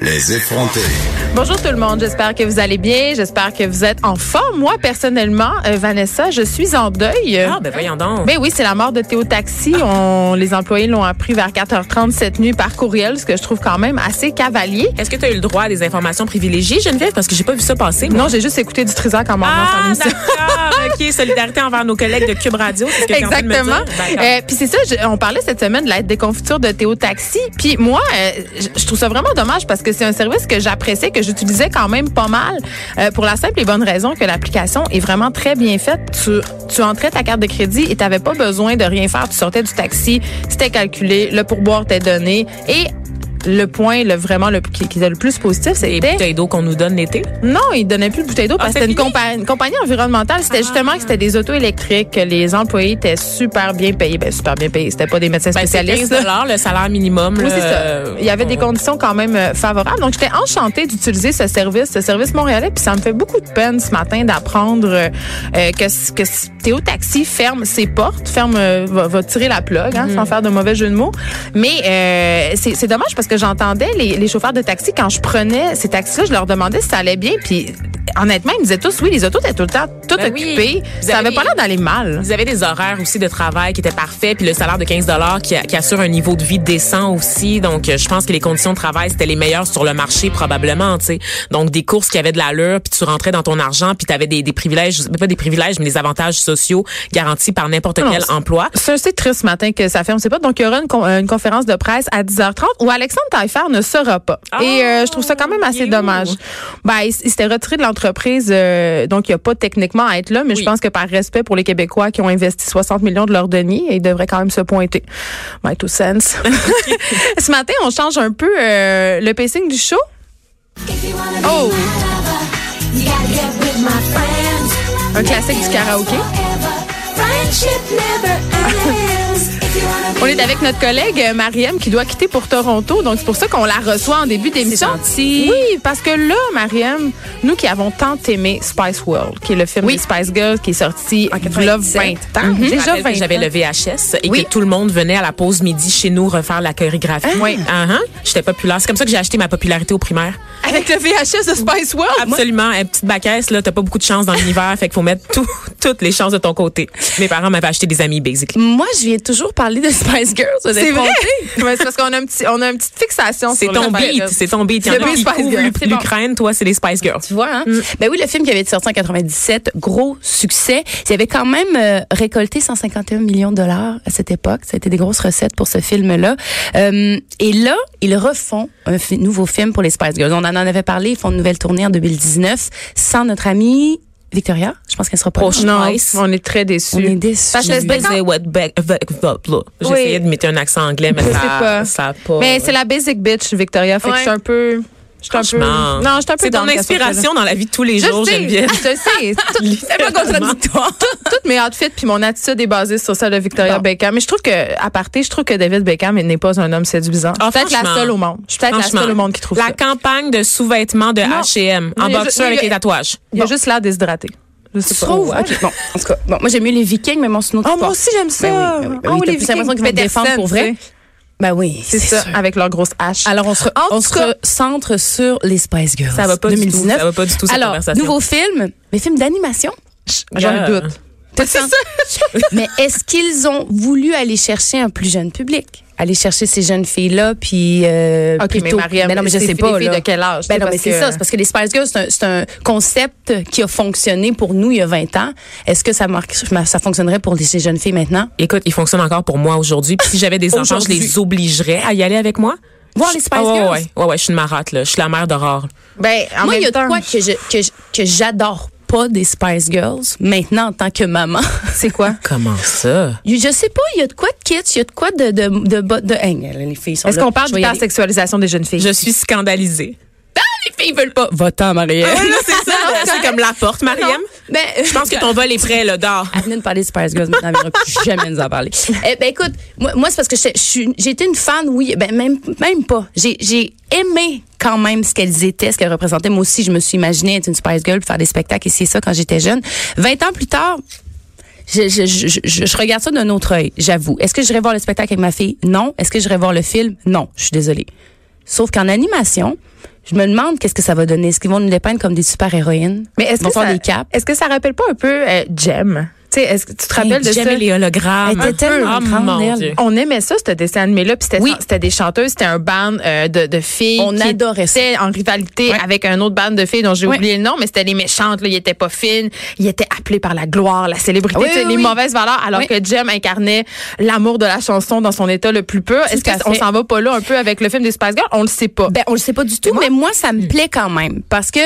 Les effrontés. Bonjour tout le monde, j'espère que vous allez bien, j'espère que vous êtes en forme. Moi, personnellement, euh, Vanessa, je suis en deuil. Ah, ben voyons donc. Ben oui, c'est la mort de Théo Taxi. On, les employés l'ont appris vers 4h30 cette nuit par courriel, ce que je trouve quand même assez cavalier. Est-ce que tu as eu le droit à des informations privilégiées, Geneviève? Parce que j'ai pas vu ça passer. moi. Non, j'ai juste écouté du Trisac en m'en Ah, d'accord. OK. Solidarité envers nos collègues de Cube Radio. c'est ce que Exactement. Euh, puis c'est ça, je- on parlait cette semaine de l'aide des confitures de Théo Taxi. Puis moi, euh, je trouve ça vraiment dommage parce que c'est un service que j'appréciais, que j'utilisais quand même pas mal, euh, pour la simple et bonne raison que l'application est vraiment très bien faite. Tu, tu entrais ta carte de crédit et tu n'avais pas besoin de rien faire. Tu sortais du taxi, c'était calculé, le pourboire t'est donné et le point, le vraiment le qui, qui était le plus positif, Les c'était bouteilles d'eau qu'on nous donne l'été? non, ils donnaient plus de bouteilles d'eau Ah, parce que c'était une, compa- une compagnie environnementale. C'était justement que c'était des autos électriques, que les employés étaient super bien payés. Ben, super bien payés. C'était pas des médecins Ben, spécialistes. 15 là. le salaire minimum. Oui, c'est ça. euh, Il y avait des on- conditions quand même euh, favorables. Donc, j'étais enchantée d'utiliser ce service, ce service montréalais. Puis ça me fait beaucoup de peine ce matin d'apprendre euh, que, que Théo Taxi ferme ses portes, ferme, euh, va, va tirer la plug, hein, sans faire de mauvais jeu de mots. Mais euh, c'est dommage parce que j'entendais les, les chauffeurs de taxi, quand je prenais ces taxis-là, je leur demandais si ça allait bien. Puis honnêtement, ils me disaient tous, oui, les autos étaient tout le temps toutes Ben occupées. Ça avait pas l'air d'aller mal. Vous avez des horaires aussi de travail qui étaient parfaits, puis le salaire de 15 qui, qui assure un niveau de vie décent aussi. Donc, euh, je pense que les conditions de travail, c'était les meilleures sur le marché probablement, tu sais. Donc, des courses qui avaient de l'allure, puis tu rentrais dans ton argent, puis tu avais des, des privilèges, pas des privilèges, mais des avantages sociaux garantis par n'importe quel c'est- emploi. C'est assez triste ce matin que ça ferme ses portes. Donc, il y aura une, con- euh, une conférence de presse à 10h30 où Alexandre Taillefer ne sera pas. Ah, Et euh, je trouve ça quand même assez dommage. Ben, il, il s'était retiré de l'entreprise, euh, donc il n'y a pas techniquement à être là, mais Oui. je pense que par respect pour les Québécois qui ont investi 60 millions de leurs deniers, il devrait quand même se pointer. My two cents. ce matin, on change un peu euh, le pacing du show. Oh! Un classique du karaoké. On est avec notre collègue euh, Mariem qui doit quitter pour Toronto, donc c'est pour ça qu'on la reçoit en début d'émission. Oui, parce que là, Mariem, nous qui avons tant aimé Spice World, qui est le film Oui. des Spice Girls qui est sorti En il y a 20 97. ans, Je déjà rappelle 20 que J'avais le VHS et Oui. que tout le monde venait à la pause midi chez nous refaire la chorégraphie. Oui. Uh-huh. J'étais populaire. C'est comme ça que j'ai acheté ma popularité au primaire. Avec le VHS de Spice World. Absolument. Une petite baquette, là, t'as pas beaucoup de chance dans l'univers, fait qu'il faut mettre tout, toutes les chances de ton côté. Mes parents m'avaient acheté des amis, basically. Moi, je viens toujours parler de Spice Girls. C'est vrai? c'est parce qu'on a, un petit, on a une petite fixation C'est sur ton beat, c'est ton beat. Il y en a qui Spice couvrent l'Ukraine, toi, c'est les Spice Girls. Tu vois, hein? Ben oui, le film qui avait été sorti en 97, gros succès. Il avait quand même euh, récolté 151 millions de dollars à cette époque. Ça a été des grosses recettes pour ce film-là. Euh, et là, ils refont un nouveau film pour les Spice Girls. On en avait parlé. Ils font une nouvelle tournée en 2019 sans notre amie Victoria. Je pense qu'elle sera. Proche. Non, on est très déçus. On est déçus. Parce que Je disais what essayé de mettre un accent anglais, mais Je sais ça, pas. ça a pas. Mais c'est la basic bitch, Victoria. Fait que je suis un peu. Je suis un peu. Non, je suis un peu C'est ton inspiration dans la vie de tous les Je jours, sais, Geneviève. je sais. Tout- C'est pas contradictoire. Toutes mes outfits puis mon attitude est basée sur celle de Victoria Bon. Beckham. Mais je trouve que, à parté, je trouve que David Beckham n'est pas un homme séduisant. Ah, je suis peut-être la seule au monde. Je suis peut-être la seule au monde qui trouve La ça. campagne de sous-vêtements de. H&M en boxeur il y a- avec les tatouages. Il y a juste l'air déshydraté. Je sais Tu pas. trouves? OK, bon, en tout cas, bon, moi, j'aime mieux les Vikings, mais mon snow Oh, moi aussi, j'aime ça. Ben oui, ben oui, ben Ah oui, t'as les plus l'impression Vikings, qu'ils vont te défendre pour vrai. Ben oui, C'est ça, sûr. avec leur grosse hache. Alors, on se, on tout se centre sur les Spice Girls. Ça va pas du tout. 2019. Ça va pas du tout, cette Alors, conversation. nouveau film, mais film d'animation. J'en doute. C'est ça? mais est-ce qu'ils ont voulu aller chercher un plus jeune public? Aller chercher ces jeunes filles-là, puis euh, OK, mais plutôt... Mariam, Ben non, mais je sais pas, filles là. de quel âge? Ben non, mais c'est que- ça. C'est parce que les Spice Girls, c'est un, c'est un concept qui a fonctionné pour nous il y a 20 ans. Est-ce que ça, marque, ça fonctionnerait pour ces jeunes filles maintenant? Écoute, il fonctionne encore pour moi aujourd'hui. Puis si j'avais des enfants, je les obligerais à y aller avec moi. Voir les Spice Ah ouais, Girls? ouais, ouais, ouais, je suis une marate, là. Je suis la mère d'Aurore. Ben, en Moi, il y a de quoi que je, que, je- que j'adore pas des Spice Girls maintenant en tant que maman. c'est quoi? Comment ça? Je sais pas, il y a de quoi de kitsch, il y a de quoi de de de, de, de- les filles sont Est-ce qu'on parle aller. d'hypersexualisation des jeunes filles? Je suis scandalisée. Les filles veulent pas. Va-t'en, Marie. là, c'est ça. C'est comme la porte, Mariam. Ben, Je pense que ton vol est prêt, là, dehors. Elle venait de parler de Spice Girls, ne plus jamais nous en parler. Eh, ben écoute, moi, moi, c'est parce que j'ai été une fan, oui, ben même même pas. J'ai aimé quand même ce qu'elles étaient, ce qu'elles représentaient. Moi aussi, je me suis imaginée être une Spice Girl, faire des spectacles et c'est ça quand j'étais jeune. 20 ans plus tard, je, je, je, je, je regarde ça d'un autre œil, j'avoue. Est-ce que j'irai voir le spectacle avec ma fille? Non. Est-ce que j'irai voir le film? Non. Je suis désolée. Sauf qu'en animation, je me demande qu'est-ce que ça va donner. Est-ce qu'ils vont nous dépeindre comme des super-héroïnes? Mais est-ce que, ça, des caps? est-ce que ça rappelle pas un peu euh, Jem? Tu sais, est-ce que tu te rappelles de ça? les hologrammes. Elle était tellement oh, grande, elle. On aimait ça, ce dessin animé-là. Puis c'était Oui. c'était des chanteuses, c'était un band euh, de, de filles. On qui adorait ça. en rivalité Ouais. avec un autre band de filles dont j'ai Ouais. oublié le nom, mais c'était les méchantes. Là. Ils étaient pas fines. Ils étaient appelés par la gloire, la célébrité, Oui, sais, oui, les mauvaises valeurs, alors que Jem incarnait l'amour de la chanson dans son état le plus pur. Est-ce qu'on s'en va pas là un peu avec le film des Spice Girls? On le sait pas. Ben, on le sait pas du tout, mais moi, ça me plaît quand même. Parce que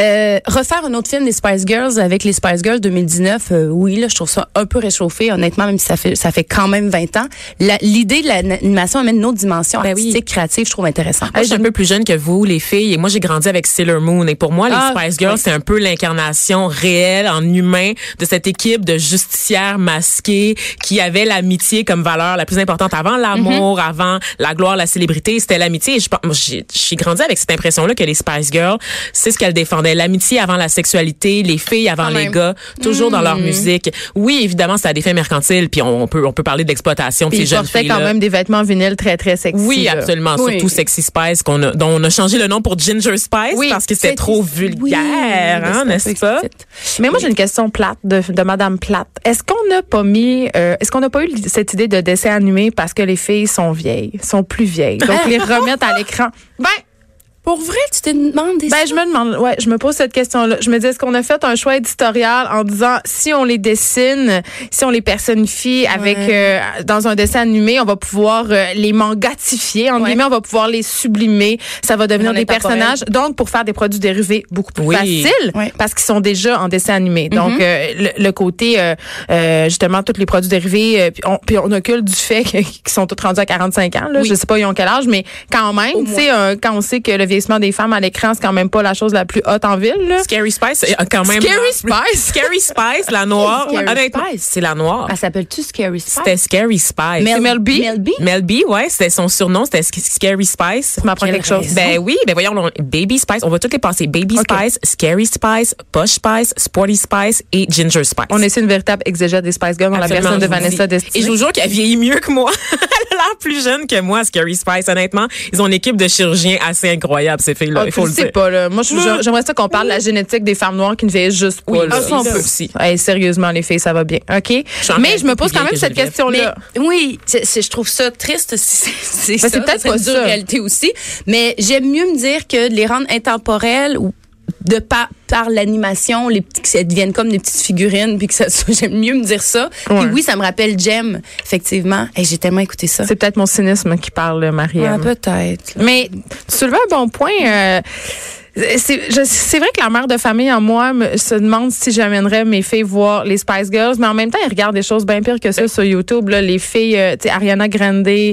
euh, refaire un autre film des Spice Girls avec les Spice Girls 2019, euh, oui, là, je trouve ça un peu réchauffé, honnêtement, même si ça fait, ça fait quand même 20 ans. L'idée de l'animation amène une autre dimension Ben oui. créative, je trouve intéressant. Moi, je suis un peu plus jeune que vous, les filles, et moi, j'ai grandi avec Sailor Moon. Et pour moi, les Ah, Spice Girls, oui. c'est un peu l'incarnation réelle, en humain, de cette équipe de justicières masquées qui avaient l'amitié comme valeur la plus importante avant l'amour, Mhm. avant la gloire, la célébrité. C'était l'amitié. Et je j'ai grandi avec cette impression-là que les Spice Girls, c'est ce qu'elles défendaient. L'amitié avant la sexualité, les filles avant les même. gars, toujours dans Mhm. leur musique. Oui, évidemment, c'est à des fins mercantiles, puis on peut, on peut parler d'exploitation de ces jeunes filles quand même des vêtements vinyles très, très sexy. oui, là. absolument. Oui. Surtout Sexy Spice, qu'on a, dont on a changé le nom pour Ginger Spice Oui, parce que c'était C'est- trop vulgaire, hein, n'est-ce pas? Mais moi, j'ai une question plate de, de Madame Plate. Est-ce qu'on n'a pas mis, euh, est-ce qu'on n'a pas eu cette idée de dessin animé parce que les filles sont vieilles, sont plus vieilles, donc les remettre à l'écran? Ben, Pour vrai, tu te demandes des ben, je me demande, ouais, je me pose cette question-là. Je me dis, est-ce qu'on a fait un choix éditorial en disant, si on les dessine, si on les personnifie avec, euh, dans un dessin animé, on va pouvoir euh, les mangatifier, en Ouais. guillemets, on va pouvoir les sublimer, ça va devenir des personnages. Donc, pour faire des produits dérivés beaucoup plus Oui. faciles, Ouais. parce qu'ils sont déjà en dessin animé. Donc, euh, le, le côté, euh, euh, justement, tous les produits dérivés, euh, puis on, puis on occulte du fait qu'ils sont tous rendus à 45 ans. Là. Oui. Je sais pas ils ont quel âge, mais quand même, tu sais, euh, quand on sait que le vieillissement des femmes à l'écran, c'est quand même pas la chose la plus haute en ville. Là. Scary Spice, euh, quand même. Scary Spice? Scary Spice, la noire. Scary Honnêtement, Spice? c'est la noire. Elle s'appelle-tu Scary Spice? C'était Scary Spice. Mel- Mel B? Mel B? Mel B, ouais, c'était son surnom, c'était Sc- Scary Spice. Tu m'apprends quelque chose. Ben oui, ben voyons, on- Baby Spice, on va toutes les passer. Baby. Spice, Scary Spice, Push Spice, Sporty Spice et Ginger Spice. On essaie une véritable exégète des Spice Girls dans la personne de Vanessa. Destiny. Et je vous jure qu'elle vieillit mieux que moi. Elle a l'air plus jeune que moi, Scary Spice. Honnêtement, ils ont une équipe de chirurgiens assez incroyable, ces filles-là. Ah, il faut je le sais dire. pas, là. Moi, j'aimerais ça qu'on parle de la génétique des femmes noires qui ne vieillissent juste pas. Oui, là. ah, ça, on peut aussi. Hey, sérieusement, les filles, ça va bien. OK? Mais je me pose quand même que cette question-là. Mais oui, je trouve ça triste si c'est c'est peut-être pas une réalité aussi. Mais j'aime mieux me dire que de les rendre intemporels ou de par, par l'animation, les petits, que ça devienne comme des petites figurines, puis que ça soit- j'aime mieux me dire ça. Ouais. Puis oui, ça me rappelle Jem, effectivement. Et j'ai tellement écouté ça. C'est peut-être mon cynisme qui parle, Ouais, Marianne. peut-être. Mais tu soulevais un bon point. euh, c'est vrai que la mère de famille en moi me, se demande si j'amènerais mes filles voir les Spice Girls, mais en même temps, ils regardent des choses bien pires que ça sur YouTube. Là, les filles, euh, tu sais, Ariana Grande. euh,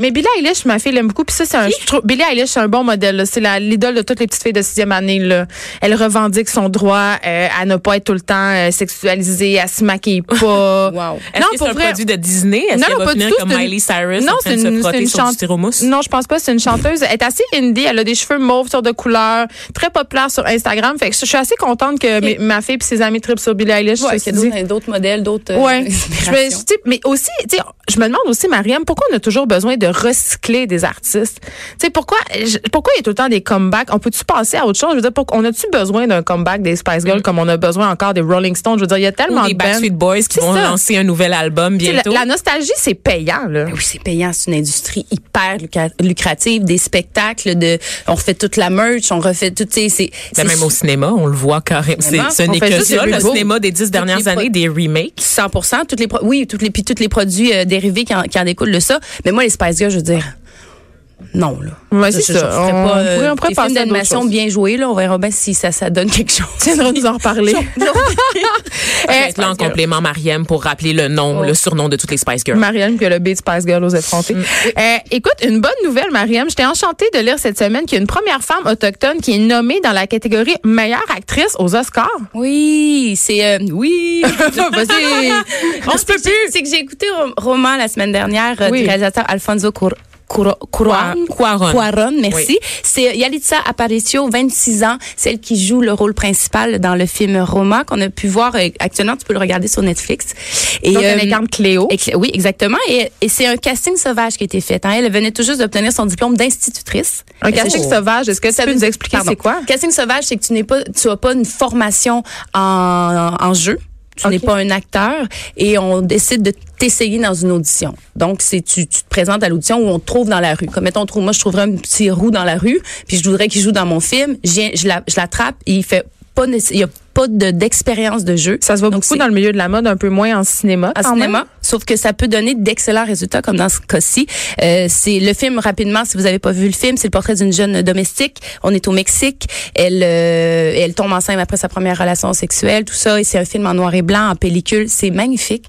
mais Billie Eilish, ma fille l'aime beaucoup. Puis ça, c'est un. je trouve- Billie Eilish, c'est un bon modèle. C'est l'idole de toutes les petites filles de sixième année. Là. Elle revendique son droit euh, à ne pas être tout le temps euh, sexualisée, à se maquiller pas. Wow. Est-ce que c'est un vrai. produit de Disney? Est-ce Non, qu'elle non, va pas du finir tout, comme Miley Cyrus Non, en train c'est de se une, c'est frotter une sur du chante- styromousse? Non, je pense pas. C'est une chanteuse. Elle est assez indie. Elle a des cheveux mauves sur de très populaire sur Instagram. Fait que je suis assez contente que ma fille et ses amis tripent sur Billie Eilish. Ouais, dit. d'autres- modèles, d'autres euh, Ouais. Mais aussi, je me demande aussi, Mariam, pourquoi on a toujours besoin de recycler des artistes? Tu sais, pourquoi, pourquoi il y a tout le temps des comebacks? On peut-tu passer à autre chose? Je veux dire, pourquoi- on a-tu besoin d'un comeback des Spice Girls comme on a besoin encore des Rolling Stones? Je veux dire, il y a tellement Ou des de. Backstreet Boys qui C'est vont ça. lancer un nouvel album bientôt. La, la nostalgie, c'est payant, là. Ben oui, c'est payant. C'est une industrie hyper lucra- lucrative. Des spectacles, de, on refait toute la merch, on refait Ben, même au cinéma, on le voit carrément. Ce n'est que ça, le cinéma des dix dernières années, des remakes. 100 toutes les oui toutes les puis tous les produits euh, dérivés qui en, qui en découlent de ça mais moi les Spice Girls je veux dire non, là. Ouais, Je- c'est je- je ça. ferais On pas, euh, on pourrait des passer films d'animation bien joués, là. On verra bien si ça, ça donne quelque chose. Tu viendras nous en reparler. Je vais être là en complément, Mariam, pour rappeler le nom, le surnom de toutes les Spice Girls. Marianne qui a le B de Spice Girl aux effrontés. Euh, écoute, une bonne nouvelle, Mariam. J'étais enchantée de lire cette semaine qu'il y a une première femme autochtone qui est nommée dans la catégorie meilleure actrice aux Oscars. Oui, c'est euh, oui. Vas-y. On se peut plus. C'est que j'ai écouté un roman la semaine dernière euh, Oui. du réalisateur Alfonso Cuarón. Cuarón. Cuarón, merci. Oui. C'est Yalitza Aparicio, 26 ans, celle qui joue le rôle principal dans le film Roma qu'on a pu voir euh, actuellement. Tu peux le regarder sur Netflix. Et, Donc, elle euh, incarne Cléo. et oui, exactement. Et, et c'est un casting sauvage qui a été fait. hein. Elle venait tout juste d'obtenir son diplôme d'institutrice. Un casting sauvage. Est-ce que ça tu peux nous expliquer c'est quoi? Casting sauvage, c'est que tu n'es pas, tu as pas une formation en, en jeu. Tu Ok. n'es pas un acteur et on décide de t'essayer dans une audition. Donc, c'est tu, tu te présentes à l'audition où on te trouve dans la rue. Comme mettons, on trouve, moi, je trouverais un petit roux dans la rue, puis je voudrais qu'il joue dans mon film. Je, je la- je l'attrape et il fait pas, il y a pas de- d'expérience de jeu. Ça se voit Donc, beaucoup dans le milieu de la mode, un peu moins en cinéma. en cinéma, même. sauf que ça peut donner d'excellents résultats, comme dans ce cas-ci. Euh, c'est le film rapidement. Si vous avez pas vu le film, c'est le portrait d'une jeune domestique. On est au Mexique. Elle, euh, elle tombe enceinte après sa première relation sexuelle, tout ça. Et c'est un film en noir et blanc, en pellicule. C'est magnifique.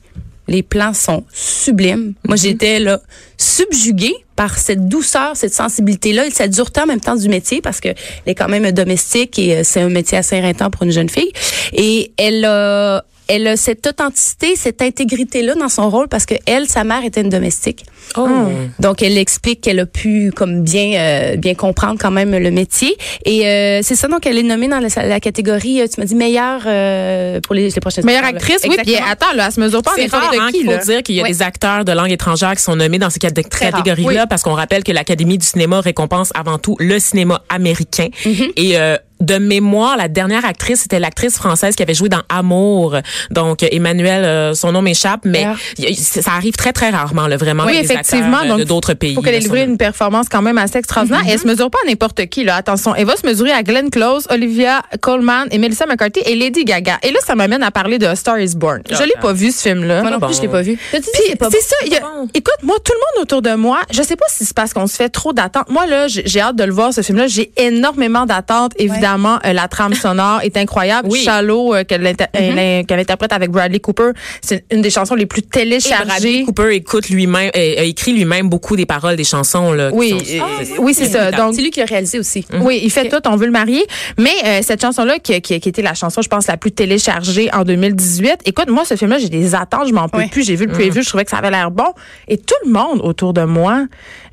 Les plans sont sublimes. Moi, j'étais là subjuguée par cette douceur, cette sensibilité-là et cette dureté en même temps du métier parce que elle est quand même domestique et euh, c'est un métier assez éreintant pour une jeune fille. Et elle a, elle a cette authenticité, cette intégrité-là dans son rôle parce que elle, sa mère était une domestique. Oh. Donc elle explique qu'elle a pu comme bien euh, bien comprendre quand même le métier et euh, c'est ça donc elle est nommée dans la, la catégorie euh, tu m'as dit meilleure euh, pour les, les prochaines Meilleure actrice, oui. Puis attends, là, elle se mesure pas en C'est n'importe rare hein, là. faut dire qu'il y a des acteurs de langue étrangère qui sont nommés dans ces rare, catégories-là parce qu'on rappelle que l'Académie du cinéma récompense avant tout le cinéma américain. Et euh, de mémoire, la dernière actrice, c'était l'actrice française qui avait joué dans Amour. Donc, Emmanuel, euh, son nom m'échappe, mais Ah. ça arrive très, très rarement, là, vraiment, Oui, effectivement. acteurs, euh, de Donc, d'autres pays. faut qu'elle ait livré une performance quand même assez extraordinaire. Et elle se mesure pas à n'importe qui, là. Attention. Elle va se mesurer à Glenn Close, Olivia Colman et Melissa McCarthy et Lady Gaga. Et là, ça m'amène à parler de A Star is Born. Je l'ai pas vu, ce film-là. Moi non plus, je l'ai pas vu. Puis c'est ça, il y a- écoute, moi, tout le monde autour de moi, je sais pas si c'est parce qu'on se fait trop d'attentes. Moi, là, j'ai j'ai hâte de le voir, ce film-là. J'ai énormément d'attentes. Évidemment, euh, la trame sonore est incroyable. Oui. Shallow, euh, qu'elle inter- elle- qu'elle interprète avec Bradley Cooper, c'est une des chansons les plus Et Bradley téléchargées. Cooper écoute lui-même, euh, a écrit lui-même beaucoup des paroles des chansons, là. Oui, sont- euh, oui, c'est ça. Donc, c'est lui qui a réalisé aussi. Oui, il fait tout, on veut le marier. Mais euh, cette chanson-là, qui, qui, qui était la chanson, je pense, la plus téléchargée en 2018, écoute, moi, ce film-là, j'ai des attentes, je m'en peux plus. J'ai vu le preview, je trouvais que ça avait l'air bon. Et tout le monde autour de moi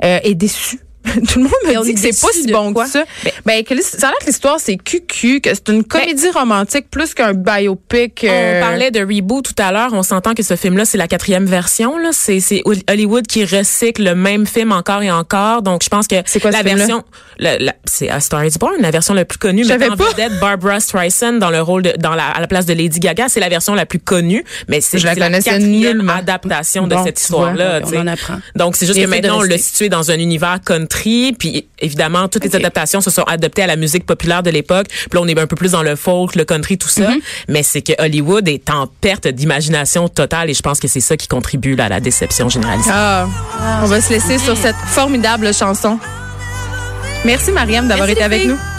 euh, est déçu. Tout le monde me dit que c'est pas si bon quoi? que ça. Ben, que l'his- ça a l'air que l'histoire, c'est cucu, que c'est une comédie romantique plus qu'un biopic. euh, On parlait de reboot tout à l'heure. On s'entend que ce film-là, c'est la quatrième version. Là, c'est c'est Hol- Hollywood qui recycle le même film encore et encore. Donc, je pense que C'est quoi la ce version, la- c'est A Star Is Born, la version la plus connue, savais pas. vedette Barbara Streisand dans le rôle de, dans la, à la place de Lady Gaga. C'est la version la plus connue, mais c'est Je la quatrième nullement. adaptation de Bon, cette histoire-là. on tu sais. en apprend. Donc, c'est juste Et que maintenant, on l'a rester. situé dans un univers country, puis évidemment, toutes les adaptations se sont adaptées à la musique populaire de l'époque. Puis là, on est un peu plus dans le folk, le country, tout ça. Mais c'est que Hollywood est en perte d'imagination totale et je pense que c'est ça qui contribue là, à la déception généralisée. Ah, on va se laisser sur cette formidable chanson. Merci, Mariam, d'avoir été avec filles. nous.